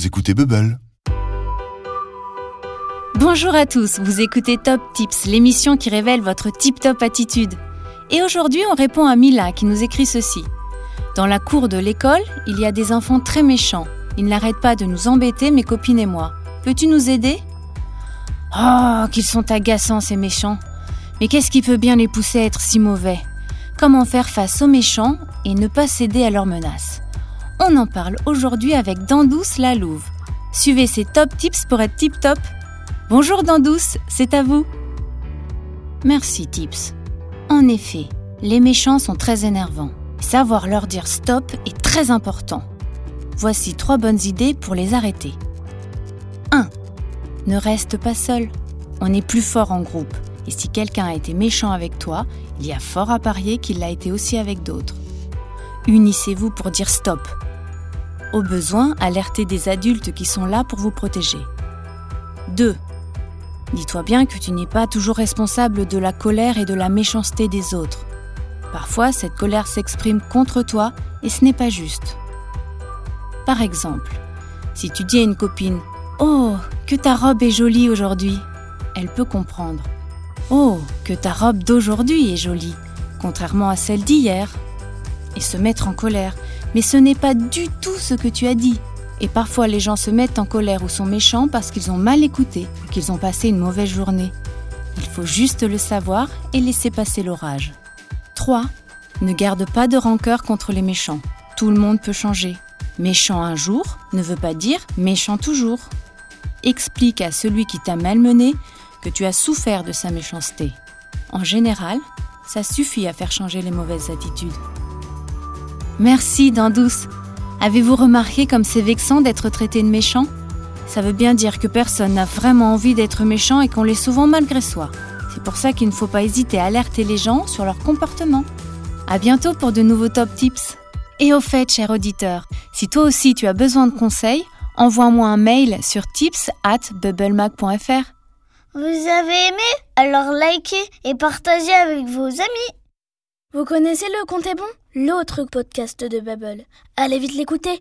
vous écoutez Bubble. Bonjour à tous, vous écoutez Top Tips, l'émission qui révèle votre tip-top attitude. Et aujourd'hui, on répond à Mila qui nous écrit ceci. Dans la cour de l'école, il y a des enfants très méchants. Ils n'arrêtent pas de nous embêter, mes copines et moi. Peux-tu nous aider? Oh, qu'ils sont agaçants ces méchants. Mais qu'est-ce qui peut bien les pousser à être si mauvais? Comment faire face aux méchants et ne pas céder à leurs menaces? On en parle aujourd'hui avec Dandouce la Louve. Suivez ces top tips pour être tip top. Bonjour Dandouce, c'est à vous. Merci Tips. En effet, les méchants sont très énervants. Savoir leur dire stop est très important. Voici trois bonnes idées pour les arrêter. 1. Ne reste pas seul. On est plus fort en groupe. Et si quelqu'un a été méchant avec toi, il y a fort à parier qu'il l'a été aussi avec d'autres. Unissez-vous pour dire stop. Au besoin, alertez des adultes qui sont là pour vous protéger. 2. Dis-toi bien que tu n'es pas toujours responsable de la colère et de la méchanceté des autres. Parfois, cette colère s'exprime contre toi et ce n'est pas juste. Par exemple, si tu dis à une copine Oh, que ta robe est jolie aujourd'hui, elle peut comprendre. Oh, que ta robe d'aujourd'hui est jolie, contrairement à celle d'hier. Et se mettre en colère. Mais ce n'est pas du tout ce que tu as dit. Et parfois les gens se mettent en colère ou sont méchants parce qu'ils ont mal écouté, qu'ils ont passé une mauvaise journée. Il faut juste le savoir et laisser passer l'orage. 3. Ne garde pas de rancœur contre les méchants. Tout le monde peut changer. Méchant un jour ne veut pas dire méchant toujours. Explique à celui qui t'a malmené que tu as souffert de sa méchanceté. En général, ça suffit à faire changer les mauvaises attitudes. Merci, Dandouce. Avez-vous remarqué comme c'est vexant d'être traité de méchant? Ça veut bien dire que personne n'a vraiment envie d'être méchant et qu'on l'est souvent malgré soi. C'est pour ça qu'il ne faut pas hésiter à alerter les gens sur leur comportement. À bientôt pour de nouveaux top tips. Et au fait, cher auditeur, si toi aussi tu as besoin de conseils, envoie-moi un mail sur tips at bubblemac.fr. Vous avez aimé? Alors likez et partagez avec vos amis. Vous connaissez le Compte est bon? L'autre podcast de Bubble. Allez vite l'écouter